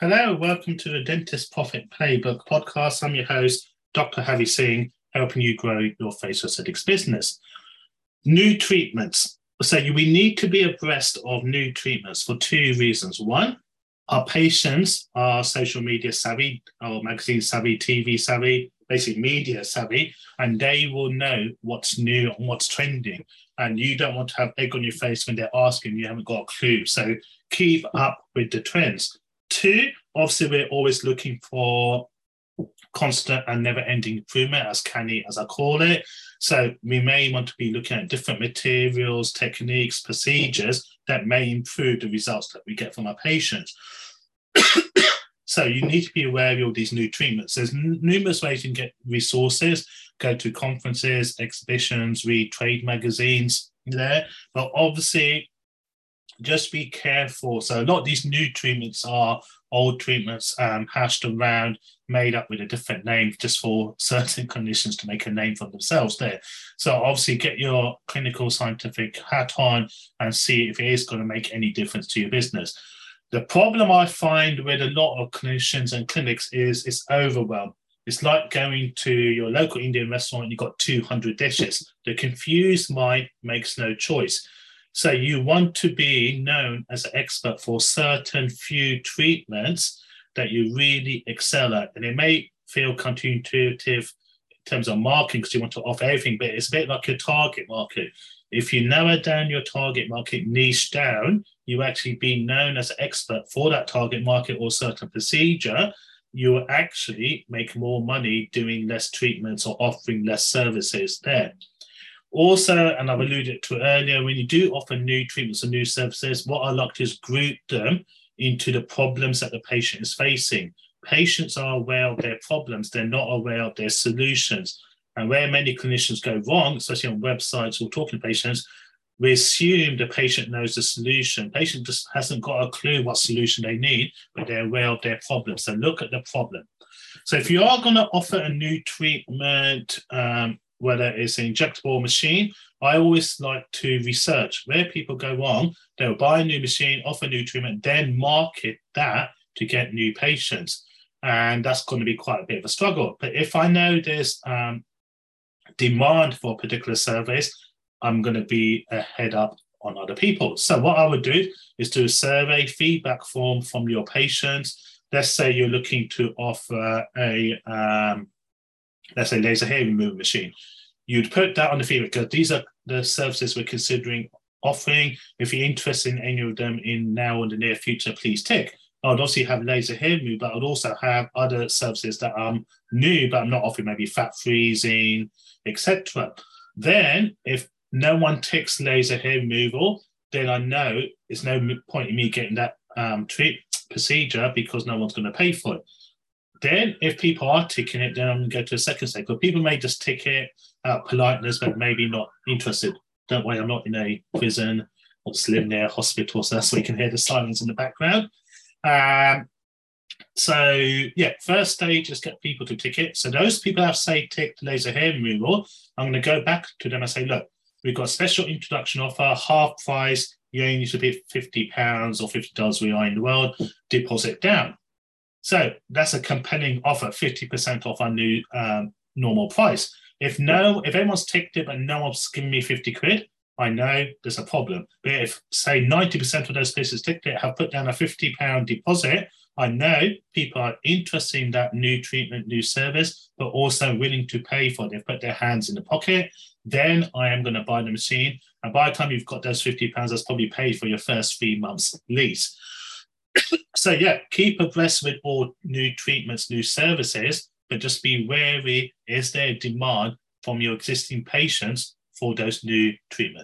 Hello, welcome to the Dentist Profit Playbook podcast. I'm your host, Dr. Havi Singh, helping you grow your facial aesthetics business. New treatments. So we need to be abreast of new treatments for two reasons. One, our patients are social media savvy, or magazine savvy, TV savvy, basically media savvy, and they will know what's new and what's trending. And you don't want to have egg on your face when they're asking, you haven't got a clue. So keep up with the trends. Two, obviously, we're always looking for constant and never ending improvement, as CANI as I call it. So we may want to be looking at different materials, techniques, procedures that may improve the results that we get from our patients. so you need to be aware of all these new treatments. There's numerous ways you can get resources, go to conferences, exhibitions, read trade magazines there. But obviously, just be careful. So a lot of these new treatments are old treatments um, hashed around, made up with a different name just for certain conditions to make a name for themselves there. So obviously get your clinical scientific hat on and see if it is going to make any difference to your business. The problem I find with a lot of clinicians and clinics is it's overwhelmed. It's like going to your local Indian restaurant and you've got 200 dishes. The confused mind makes no choice. So you want to be known as an expert for certain few treatments that you really excel at. And it may feel counterintuitive in terms of marketing because you want to offer everything, but it's a bit like your target market. If you narrow down your target market niche down, you actually be known as an expert for that target market or certain procedure, you will actually make more money doing less treatments or offering less services there. Also, and I've alluded to earlier, when you do offer new treatments or new services, what I like to do is group them into the problems that the patient is facing. Patients are aware of their problems, they're not aware of their solutions. And where many clinicians go wrong, especially on websites or talking to patients, we assume the patient knows the solution. Patient just hasn't got a clue what solution they need, but they're aware of their problem. So look at the problem. So if you are going to offer a new treatment, um, whether it's an injectable machine, I always like to research where people go wrong. They'll buy a new machine, offer new treatment, then market that to get new patients. And that's going to be quite a bit of a struggle. But if I know there's um, demand for a particular service, I'm going to be ahead up on other people. So what I would do is do a survey feedback form from your patients. Let's say you're looking to offer a um, let's say laser hair removal machine. You'd put that on the feedback because these are the services we're considering offering. If you're interested in any of them in now or the near future, please tick. I'd obviously have laser hair removal, but I'd also have other services that are new, but I'm not offering, maybe fat freezing, etc. Then, if no one ticks laser hair removal, then I know it's no point in me getting that um, treat procedure because no one's going to pay for it. Then, if people are ticking it, then I'm going to go to a second stage. But people may just tick it out politeness, but maybe not interested. Don't worry, I'm not in a prison or living near hospital, so that's why you can hear the silence in the background. Um, so yeah, first stage is get people to tick it. So those people have say ticked laser hair removal, I'm going to go back to them and say, look, we've got a special introduction offer, half price. You only need to pay fifty pounds or fifty dollars we are in the world. Deposit down. So that's a compelling offer, 50% off our new um, normal price. If no, if everyone's ticked it but no one's giving me 50 quid, I know there's a problem. But if say 90% of those places ticked it have put down a 50 pound deposit, I know people are interested in that new treatment, new service, but also willing to pay for it. They've put their hands in the pocket. Then I am going to buy the machine. And by the time you've got those 50 pounds, that's probably paid for your first three months lease so yeah, keep abreast with all new treatments, new services, but just be wary: is there a demand from your existing patients for those new treatments?